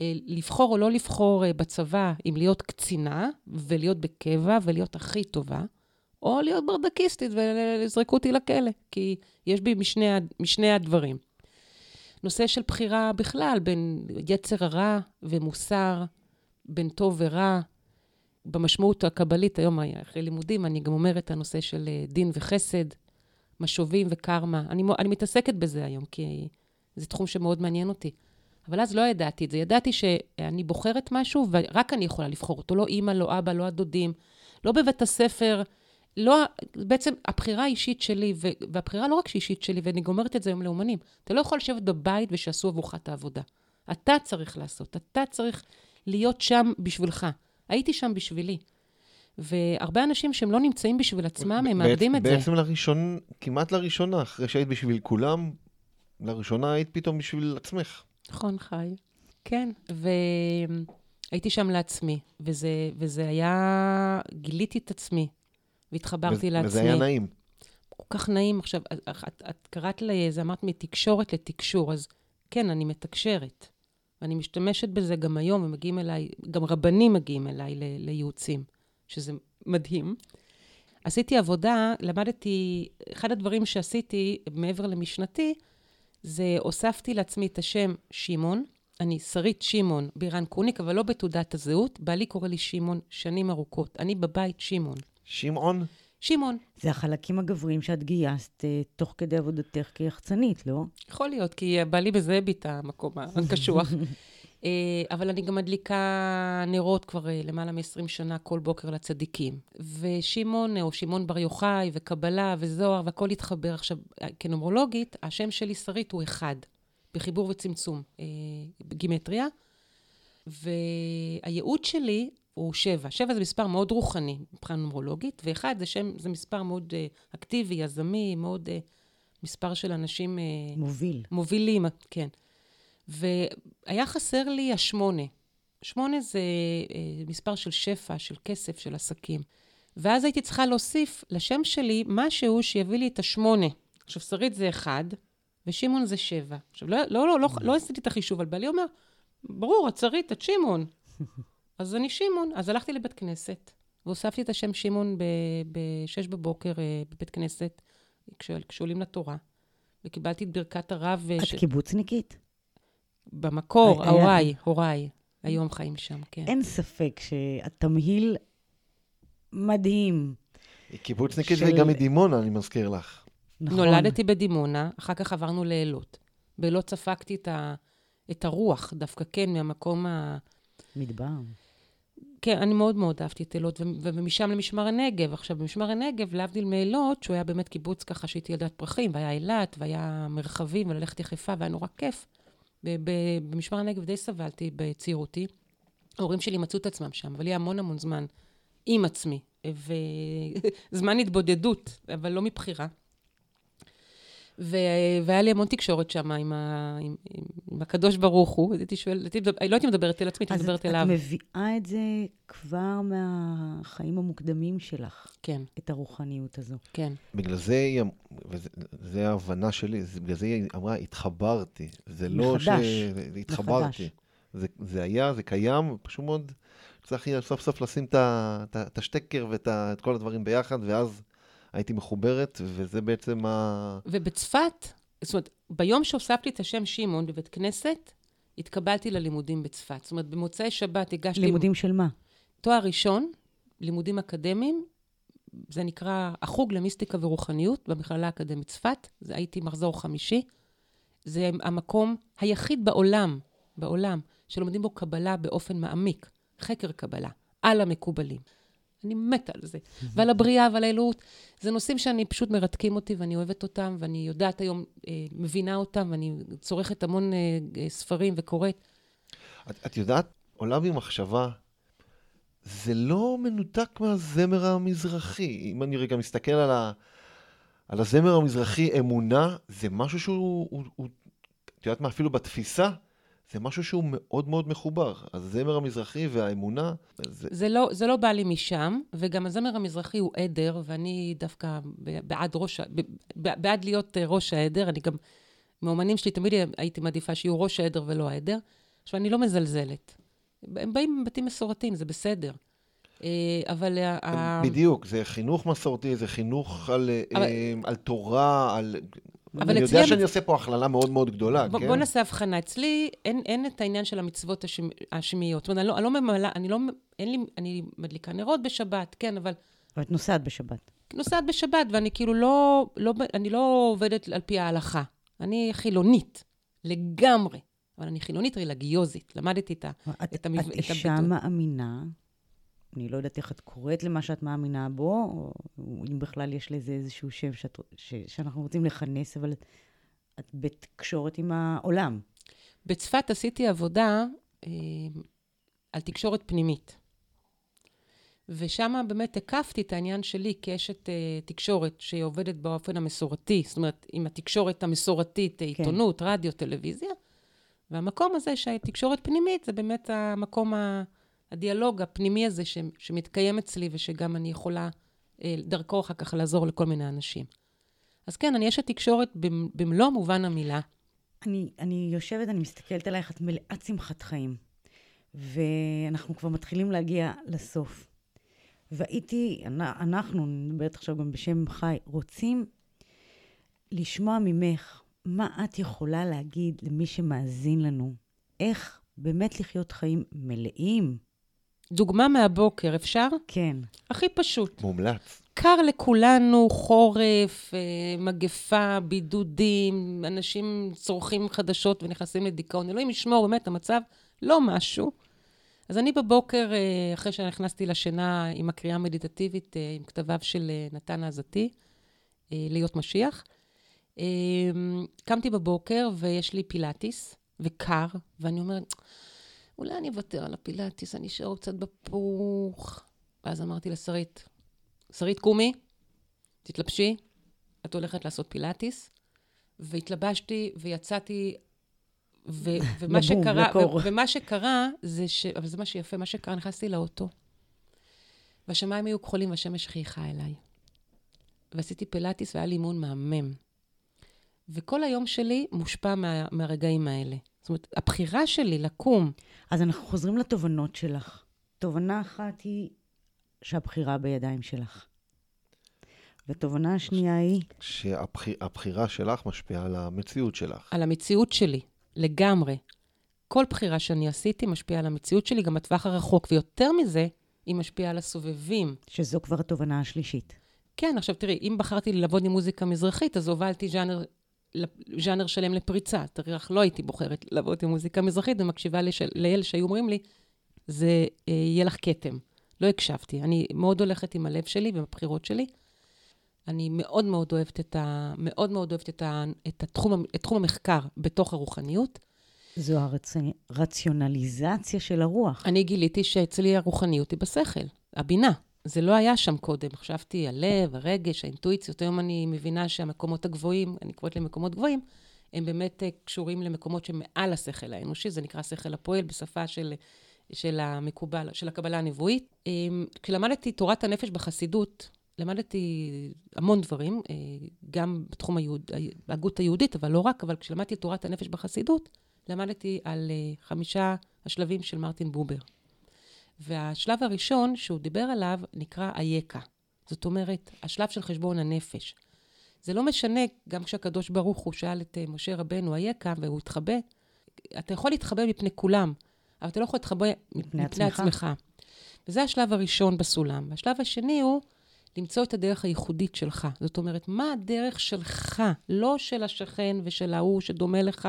אה, לבחור או לא לבחור אה, בצבא, אם להיות קצינה ולהיות בקבע ולהיות הכי טובה, או להיות ברדקיסטית ויזרקו אותי לכלא, כי יש בי משני, משני הדברים. נושא של בחירה בכלל, בין יצר הרע ומוסר, בין טוב ורע. במשמעות הקבלית, היום אחרי לימודים, אני גם אומרת הנושא של אה, דין וחסד, משובים וקרמה. אני, אני מתעסקת בזה היום, כי זה תחום שמאוד מעניין אותי. אבל אז לא ידעתי את זה. ידעתי שאני בוחרת משהו, ורק אני יכולה לבחור אותו. לא אימא, לא אבא, לא הדודים, לא בבית הספר. לא, בעצם הבחירה האישית שלי, והבחירה לא רק שהיא אישית שלי, ואני גומרת את זה היום לאומנים, אתה לא יכול לשבת בבית ושיעשו עבורך את העבודה. אתה צריך לעשות, אתה צריך להיות שם בשבילך. הייתי שם בשבילי. והרבה אנשים שהם לא נמצאים בשביל עצמם, הם מאבדים את זה. בעצם לראשון, כמעט לראשונה, אחרי שהיית בשביל כולם, לראשונה היית פתאום בשביל עצמך. נכון, חי. כן, והייתי שם לעצמי, וזה, וזה היה... גיליתי את עצמי, והתחברתי לעצמי. וזה היה נעים. כל כך נעים. עכשיו, את, את, את קראת לזה, אמרת מתקשורת לתקשור, אז כן, אני מתקשרת. ואני משתמשת בזה גם היום, ומגיעים אליי, גם רבנים מגיעים אליי לייעוצים, שזה מדהים. עשיתי עבודה, למדתי, אחד הדברים שעשיתי מעבר למשנתי, זה הוספתי לעצמי את השם שמעון. אני שרית שמעון בירן קוניק, אבל לא בתעודת הזהות. בעלי קורא לי שמעון שנים ארוכות. אני בבית שמעון. שמעון? שמעון. זה החלקים הגבריים שאת גייסת אה, תוך כדי עבודתך כיחצנית, לא? יכול להיות, כי בעלי מזהה בי את המקום הקשוח. (laughs) אה, אבל אני גם מדליקה נרות כבר אה, למעלה מ-20 שנה כל בוקר לצדיקים. ושמעון, או שמעון בר יוחאי, וקבלה, וזוהר, והכל התחבר. עכשיו, אה, כנומרולוגית, השם שלי שרית הוא אחד, בחיבור וצמצום, אה, גימטריה. והייעוד שלי הוא שבע. שבע זה מספר מאוד רוחני מבחינה נומרולוגית, ואחד זה שם, זה מספר מאוד אה, אקטיבי, יזמי, מאוד אה, מספר של אנשים... אה, מוביל. מובילים, כן. והיה חסר לי השמונה. שמונה זה אה, מספר של שפע, של כסף, של עסקים. ואז הייתי צריכה להוסיף לשם שלי משהו שיביא לי את השמונה. עכשיו, שרית זה אחד, ושמעון זה שבע. עכשיו, לא, לא, לא, לא, לא עשיתי את החישוב, אבל בעלי אומר, ברור, את שרית, את שמעון. (laughs) אז אני שמעון. אז הלכתי לבית כנסת, והוספתי את השם שמעון ב-6 בבוקר אה, בבית כנסת, כש- כשעולים לתורה. וקיבלתי את ברכת הרב. אה, את ש- קיבוצניקית? במקור, היה- הוריי, הוריי, היום חיים שם, כן. אין ספק שהתמהיל מדהים. היא קיבוצניקית של- והיא גם מדימונה, אני מזכיר לך. נכון. נולדתי בדימונה, אחר כך עברנו לאילות. באילות ספגתי את, ה, את הרוח, דווקא כן, מהמקום ה... מדבר. כן, אני מאוד מאוד אהבתי את אילות, ומשם למשמר הנגב. עכשיו, במשמר הנגב, להבדיל מאילות, שהוא היה באמת קיבוץ ככה שהייתי ילדת פרחים, והיה אילת, והיה מרחבים, וללכת יחפה, והיה נורא כיף. במשמר הנגב די סבלתי בצעירותי. ההורים שלי מצאו את עצמם שם, אבל היה המון המון זמן עם עצמי, וזמן (laughs) התבודדות, אבל לא מבחירה. ו... והיה לי המון תקשורת שם עם, ה... עם, עם, הקדוש ברוך הוא, הייתי שואלת, הייתי מדבר... לא הייתי מדברת אל עצמי, הייתי אז מדברת את, אליו. את מביאה את זה כבר מהחיים המוקדמים שלך, כן, את הרוחניות הזו. כן. בגלל זה היא, אמ- זה ההבנה שלי, זה- בגלל זה היא אמרה, התחברתי. זה לא ש... מחדש. התחברתי. מחדש. זה, זה היה, זה קיים, פשוט מאוד צריך סוף סוף לשים את השטקר ואת כל הדברים ביחד, ואז הייתי מחוברת, וזה בעצם ה... ובצפת, זאת אומרת, ביום שהוספתי את השם שמעון בבית כנסת, התקבלתי ללימודים בצפת. זאת אומרת, במוצאי שבת הגשתי... לימודים של מה? תואר ראשון, לימודים אקדמיים, זה נקרא החוג למיסטיקה ורוחניות במכללה האקדמית צפת, זה הייתי מחזור חמישי. זה המקום היחיד בעולם, בעולם, שלומדים בו קבלה באופן מעמיק, חקר קבלה, על המקובלים. אני מתה על זה. ועל הבריאה ועל האלוהות. זה נושאים שאני פשוט מרתקים אותי ואני אוהבת אותם, ואני יודעת היום, אה, מבינה אותם, ואני צורכת המון אה, אה, ספרים וקוראת. את, את יודעת, עולה בי מחשבה, זה לא מנותק מהזמר המזרחי. אם אני רגע מסתכל על, ה, על הזמר המזרחי אמונה, זה משהו שהוא, הוא, הוא, את יודעת מה, אפילו בתפיסה, זה משהו שהוא מאוד מאוד מחובר. הזמר המזרחי והאמונה, זה... זה לא, זה לא בא לי משם, וגם הזמר המזרחי הוא עדר, ואני דווקא בעד, ראש, בעד להיות אה, ראש העדר. אני גם, מאומנים שלי תמיד הייתי מעדיפה שיהיו ראש העדר ולא העדר. עכשיו, אני לא מזלזלת. הם באים מבתים מסורתיים, זה בסדר. אה, אבל... בדיוק, זה חינוך מסורתי, זה חינוך על, אבל... על תורה, על... אבל אני יודע שאני עושה פה הכללה מאוד מאוד גדולה, ב- כן? בוא נעשה הבחנה. אצלי אין, אין את העניין של המצוות השמ... השמיות. זאת אומרת, אני לא, אני לא ממלאה, אני לא, אין לי, אני מדליקה נרות בשבת, כן, אבל... אבל את נוסעת בשבת. נוסעת בשבת, ואני כאילו לא, לא, אני לא עובדת על פי ההלכה. אני חילונית, לגמרי. אבל אני חילונית רלגיוזית. למדתי את, את, את, את אישה מאמינה, אני לא יודעת איך את קוראת למה שאת מאמינה בו, או אם בכלל יש לזה איזשהו שם שאת, ש, שאנחנו רוצים לכנס, אבל את, את בתקשורת עם העולם. בצפת עשיתי עבודה אה, על תקשורת פנימית. ושם באמת הקפתי את העניין שלי כאשת אה, תקשורת שעובדת באופן המסורתי, זאת אומרת, עם התקשורת המסורתית, כן. עיתונות, רדיו, טלוויזיה. והמקום הזה שהתקשורת פנימית זה באמת המקום ה... הדיאלוג הפנימי הזה ש, שמתקיים אצלי ושגם אני יכולה אה, דרכו אחר כך לעזור לכל מיני אנשים. אז כן, אני אשת תקשורת במלוא מובן המילה. אני, אני יושבת, אני מסתכלת עלייך, את מלאת שמחת חיים. ואנחנו כבר מתחילים להגיע לסוף. והייתי, אנחנו, אני מדברת עכשיו גם בשם חי, רוצים לשמוע ממך מה את יכולה להגיד למי שמאזין לנו. איך באמת לחיות חיים מלאים, דוגמה מהבוקר, אפשר? כן. הכי פשוט. מומלץ. קר לכולנו, חורף, אה, מגפה, בידודים, אנשים צורכים חדשות ונכנסים לדיכאון. אלוהים ישמור, באמת, המצב לא משהו. אז אני בבוקר, אה, אחרי שנכנסתי לשינה עם הקריאה המדיטטיבית, אה, עם כתביו של נתן עזתי, להיות משיח, קמתי בבוקר ויש לי פילאטיס, וקר, ואני אומרת, אולי אני אוותר על הפילאטיס, אני אשאר קצת בפוך. ואז אמרתי לשרית, שרית, קומי, תתלבשי, את הולכת לעשות פילאטיס. והתלבשתי ויצאתי, ו- (laughs) ומה שקרה, ו- ומה שקרה זה ש... אבל זה מה שיפה, מה שקרה, נכנסתי לאוטו, והשמיים היו כחולים והשמש חייכה אליי. ועשיתי פילאטיס והיה לי אימון מהמם. וכל היום שלי מושפע מה, מהרגעים האלה. זאת אומרת, הבחירה שלי לקום... אז אנחנו חוזרים לתובנות שלך. תובנה אחת היא שהבחירה בידיים שלך. ותובנה השנייה היא... שהבחירה שלך משפיעה על המציאות שלך. על המציאות שלי, לגמרי. כל בחירה שאני עשיתי משפיעה על המציאות שלי, גם בטווח הרחוק, ויותר מזה, היא משפיעה על הסובבים. שזו כבר התובנה השלישית. כן, עכשיו תראי, אם בחרתי לעבוד עם מוזיקה מזרחית, אז הובלתי ז'אנר ז'אנר שלם לפריצה. תראי, לא הייתי בוחרת לעבוד עם מוזיקה מזרחית ומקשיבה לאלה שהיו אומרים לי, זה אה, יהיה לך כתם. לא הקשבתי. אני מאוד הולכת עם הלב שלי ובבחירות שלי. אני מאוד מאוד אוהבת את ה... מאוד מאוד אוהבת את, ה, את, התחום, את תחום המחקר בתוך הרוחניות. זו הרציונליזציה של הרוח. אני גיליתי שאצלי הרוחניות היא בשכל, הבינה. זה לא היה שם קודם. חשבתי, הלב, הרגש, האינטואיציות. היום אני מבינה שהמקומות הגבוהים, אני קוראת להם מקומות גבוהים, הם באמת אה, קשורים למקומות שמעל השכל האנושי, זה נקרא שכל הפועל בשפה של, של המקובל, של הקבלה הנבואית. אמ, כשלמדתי תורת הנפש בחסידות, למדתי המון דברים, אה, גם בתחום היהוד, ההגות היהודית, אבל לא רק, אבל כשלמדתי תורת הנפש בחסידות, למדתי על אה, חמישה השלבים של מרטין בובר. והשלב הראשון שהוא דיבר עליו נקרא אייכה. זאת אומרת, השלב של חשבון הנפש. זה לא משנה, גם כשהקדוש ברוך הוא שאל את אה, משה רבנו אייכה והוא התחבא, אתה יכול להתחבא מפני כולם, אבל אתה לא יכול להתחבא מפני, מפני עצמך. עצמך. וזה השלב הראשון בסולם. והשלב השני הוא למצוא את הדרך הייחודית שלך. זאת אומרת, מה הדרך שלך, לא של השכן ושל ההוא שדומה לך,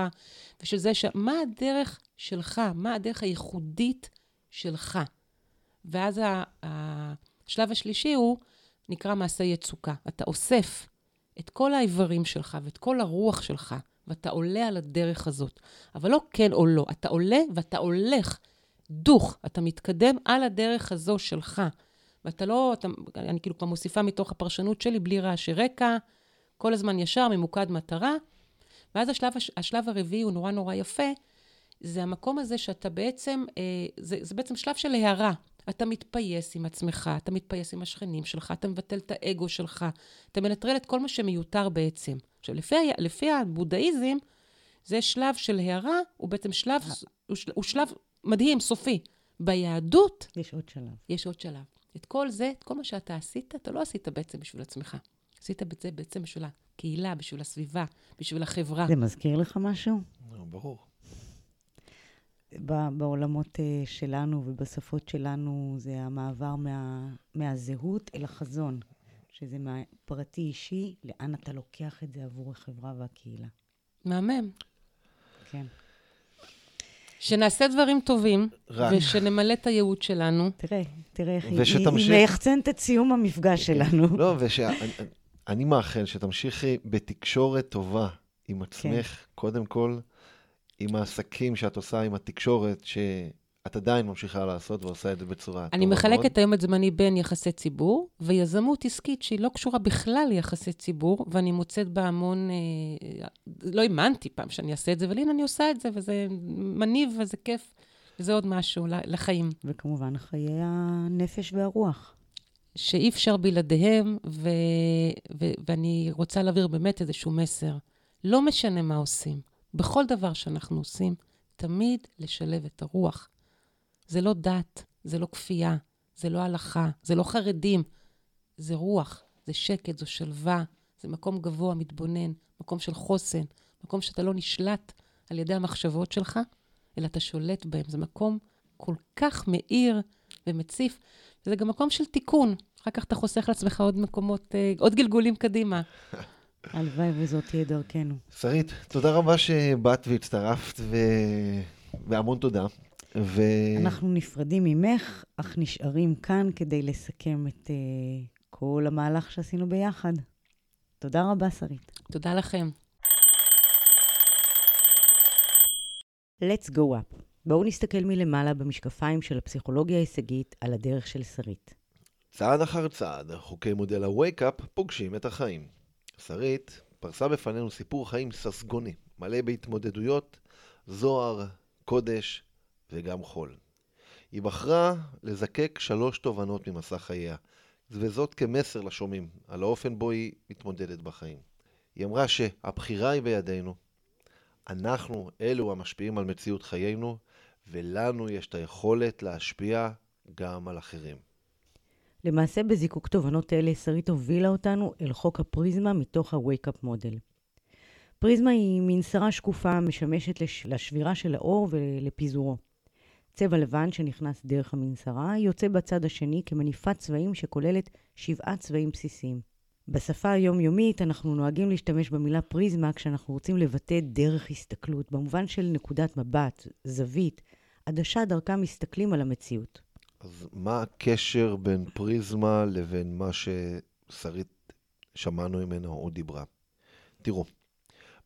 ושל זה ש... מה הדרך שלך, מה הדרך הייחודית שלך. ואז השלב השלישי הוא, נקרא מעשה יצוקה. אתה אוסף את כל האיברים שלך ואת כל הרוח שלך, ואתה עולה על הדרך הזאת. אבל לא כן או לא, אתה עולה ואתה הולך דוך, אתה מתקדם על הדרך הזו שלך. ואתה לא, אתה, אני כאילו כבר מוסיפה מתוך הפרשנות שלי, בלי רעשי רקע, כל הזמן ישר, ממוקד מטרה. ואז השלב, הש- השלב הרביעי הוא נורא נורא יפה, זה המקום הזה שאתה בעצם, אה, זה, זה בעצם שלב של הערה. אתה מתפייס עם עצמך, אתה מתפייס עם השכנים שלך, אתה מבטל את האגו שלך, אתה מנטרל את כל מה שמיותר בעצם. עכשיו, לפי, לפי הבודהיזם, זה שלב של הערה, הוא בעצם שלב, הוא, של, הוא שלב מדהים, סופי. ביהדות יש עוד שלב. יש עוד שלב. את כל זה, את כל מה שאתה עשית, אתה לא עשית בעצם בשביל עצמך. עשית את זה בעצם בשביל הקהילה, בשביל הסביבה, בשביל החברה. זה מזכיר לך משהו? לא, ברור. בעולמות אה, שלנו ובשפות שלנו זה המעבר מה, מהזהות אל החזון, שזה מהפרטי אישי, לאן אתה לוקח את זה עבור החברה והקהילה. מהמם. כן. שנעשה דברים טובים, רק. ושנמלא את הייעוד שלנו. תראה, תראה איך היא- ושתמשיך. היא מייחצנת את סיום המפגש שלנו. לא, ואני מאחל שתמשיכי בתקשורת טובה עם עצמך, קודם כל, עם העסקים שאת עושה עם התקשורת, שאת עדיין ממשיכה לעשות ועושה את זה בצורה טובה אני מאוד. מחלקת היום את זמני בין יחסי ציבור ויזמות עסקית שהיא לא קשורה בכלל ליחסי ציבור, ואני מוצאת בה המון... אה, לא האמנתי פעם שאני אעשה את זה, אבל הנה אני עושה את זה, וזה מניב וזה כיף, וזה עוד משהו לחיים. וכמובן, חיי הנפש והרוח. שאי אפשר בלעדיהם, ו- ו- ואני רוצה להעביר באמת איזשהו מסר. לא משנה מה עושים, בכל דבר שאנחנו עושים, תמיד לשלב את הרוח. זה לא דת, זה לא כפייה, זה לא הלכה, זה לא חרדים, זה רוח, זה שקט, זו שלווה, זה מקום גבוה, מתבונן, מקום של חוסן, מקום שאתה לא נשלט על ידי המחשבות שלך, אלא אתה שולט בהם. זה מקום כל כך מאיר ומציף, וזה גם מקום של תיקון. אחר כך אתה חוסך לעצמך עוד מקומות, אה, עוד גלגולים קדימה. (laughs) הלוואי וזאת תהיה דרכנו. שרית, תודה רבה שבאת והצטרפת, ו... והמון תודה. ו... אנחנו נפרדים ממך, אך נשארים כאן כדי לסכם את uh, כל המהלך שעשינו ביחד. תודה רבה, שרית. תודה לכם. Let's go up. בואו נסתכל מלמעלה במשקפיים של הפסיכולוגיה ההישגית על הדרך של שרית. צעד אחר צעד, חוקי מודל ה-Wake-up פוגשים את החיים. שרית פרסה בפנינו סיפור חיים ססגוני, מלא בהתמודדויות, זוהר, קודש וגם חול. היא בחרה לזקק שלוש תובנות ממסע חייה, וזאת כמסר לשומעים על האופן בו היא מתמודדת בחיים. היא אמרה שהבחירה היא בידינו, אנחנו אלו המשפיעים על מציאות חיינו, ולנו יש את היכולת להשפיע גם על אחרים. למעשה, בזיקוק תובנות אלה, שרית הובילה אותנו אל חוק הפריזמה מתוך ה-Wake-up מודל. פריזמה היא מין שרה שקופה המשמשת לש... לשבירה של האור ולפיזורו. צבע לבן שנכנס דרך המנסרה יוצא בצד השני כמניפת צבעים שכוללת שבעה צבעים בסיסיים. בשפה היומיומית אנחנו נוהגים להשתמש במילה פריזמה כשאנחנו רוצים לבטא דרך הסתכלות, במובן של נקודת מבט, זווית, עדשה דרכה מסתכלים על המציאות. אז מה הקשר בין פריזמה לבין מה ששרית שמענו ממנה או דיברה? תראו,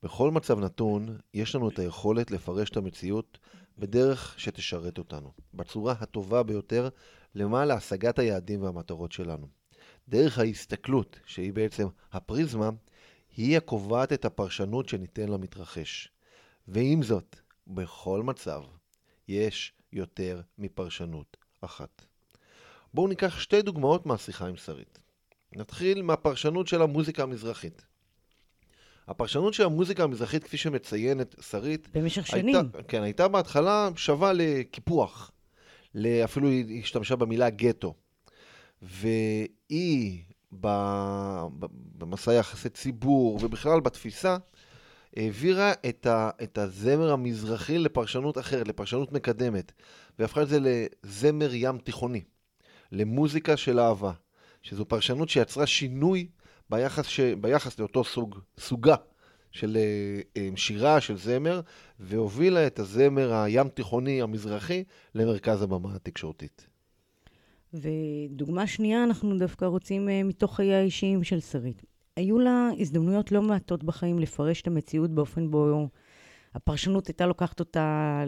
בכל מצב נתון, יש לנו את היכולת לפרש את המציאות בדרך שתשרת אותנו, בצורה הטובה ביותר למען להשגת היעדים והמטרות שלנו. דרך ההסתכלות, שהיא בעצם הפריזמה, היא הקובעת את הפרשנות שניתן למתרחש. ועם זאת, בכל מצב, יש יותר מפרשנות אחת. בואו ניקח שתי דוגמאות מהשיחה עם שרית. נתחיל מהפרשנות של המוזיקה המזרחית. הפרשנות של המוזיקה המזרחית, כפי שמציינת שרית, במשך שנים. הייתה, כן, הייתה בהתחלה שווה לקיפוח. אפילו היא השתמשה במילה גטו. והיא, במסע יחסי ציבור, ובכלל בתפיסה, העבירה את, ה, את הזמר המזרחי לפרשנות אחרת, לפרשנות מקדמת, והפכה את זה לזמר ים תיכוני, למוזיקה של אהבה, שזו פרשנות שיצרה שינוי ביחס, ש, ביחס לאותו סוג, סוגה של שירה, של זמר, והובילה את הזמר הים תיכוני המזרחי למרכז הבמה התקשורתית. ודוגמה שנייה, אנחנו דווקא רוצים uh, מתוך חיי האישיים של שרית. היו לה הזדמנויות לא מעטות בחיים לפרש את המציאות באופן בו הפרשנות הייתה לוקחת אותה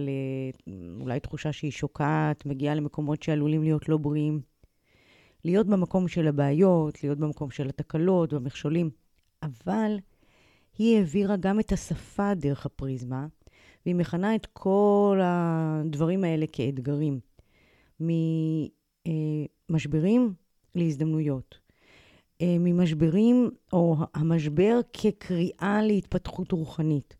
לאולי תחושה שהיא שוקעת, מגיעה למקומות שעלולים להיות לא בריאים. להיות במקום של הבעיות, להיות במקום של התקלות והמכשולים. אבל היא העבירה גם את השפה דרך הפריזמה, והיא מכנה את כל הדברים האלה כאתגרים. ממשברים להזדמנויות. אה, ממשברים, או המשבר כקריאה להתפתחות רוחנית.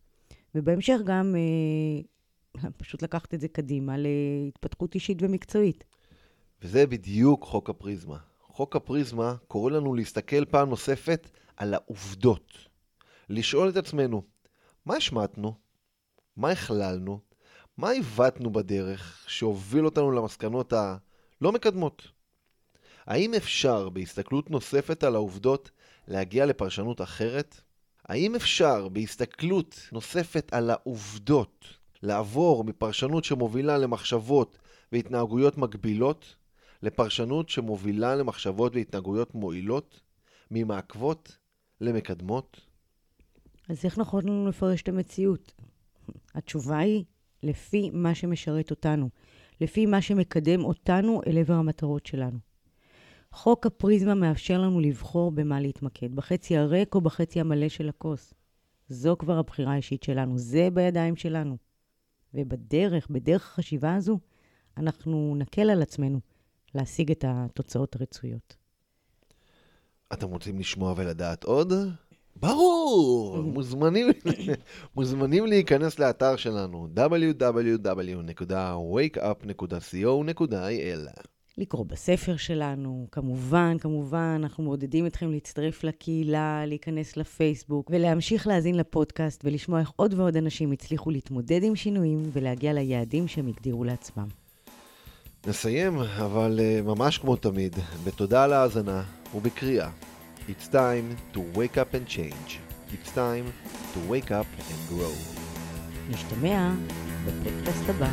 ובהמשך גם אה, פשוט לקחת את זה קדימה להתפתחות אישית ומקצועית. וזה בדיוק חוק הפריזמה. חוק הפריזמה קורא לנו להסתכל פעם נוספת על העובדות. לשאול את עצמנו, מה השמטנו? מה הכללנו? מה עיוותנו בדרך שהוביל אותנו למסקנות הלא מקדמות? האם אפשר בהסתכלות נוספת על העובדות להגיע לפרשנות אחרת? האם אפשר בהסתכלות נוספת על העובדות לעבור מפרשנות שמובילה למחשבות והתנהגויות מגבילות לפרשנות שמובילה למחשבות והתנהגויות מועילות, ממעכבות למקדמות? אז איך נכון לנו לפרש את המציאות? התשובה היא לפי מה שמשרת אותנו, לפי מה שמקדם אותנו אל עבר המטרות שלנו. חוק הפריזמה מאפשר לנו לבחור במה להתמקד, בחצי הריק או בחצי המלא של הכוס. זו כבר הבחירה האישית שלנו, זה בידיים שלנו. ובדרך, בדרך החשיבה הזו, אנחנו נקל על עצמנו להשיג את התוצאות הרצויות. אתם רוצים לשמוע ולדעת עוד? ברור! (laughs) מוזמנים, (laughs) מוזמנים להיכנס לאתר שלנו www.wakeup.co.il לקרוא בספר שלנו. כמובן, כמובן, אנחנו מעודדים אתכם להצטרף לקהילה, להיכנס לפייסבוק ולהמשיך להאזין לפודקאסט ולשמוע איך עוד ועוד אנשים הצליחו להתמודד עם שינויים ולהגיע ליעדים שהם הגדירו לעצמם. נסיים, אבל uh, ממש כמו תמיד, בתודה על ההאזנה ובקריאה. It's time to wake up and change. It's time to wake up and grow. נשתמע בפודקאסט הבא.